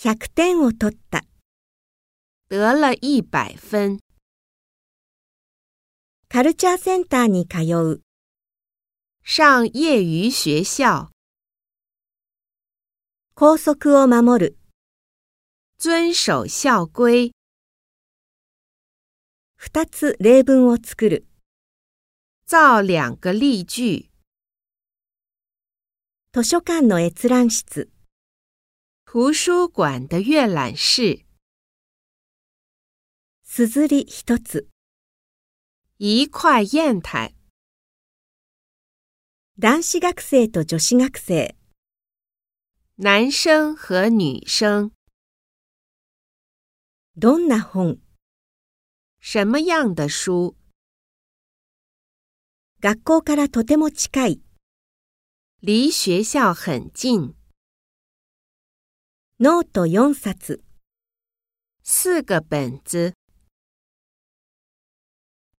100点を取った。得了一百分。カルチャーセンターに通う。上业余学校。校則を守る。遵守校规。二つ例文を作る。造两个例句。図書館の閲覧室。图书馆的阅览室。すずり一つ。一块砚台。男子学生と女子学生。男生和女生。どんな本什么样的书？学校からとても近い。离学校很近。 ノート4冊。四个本子。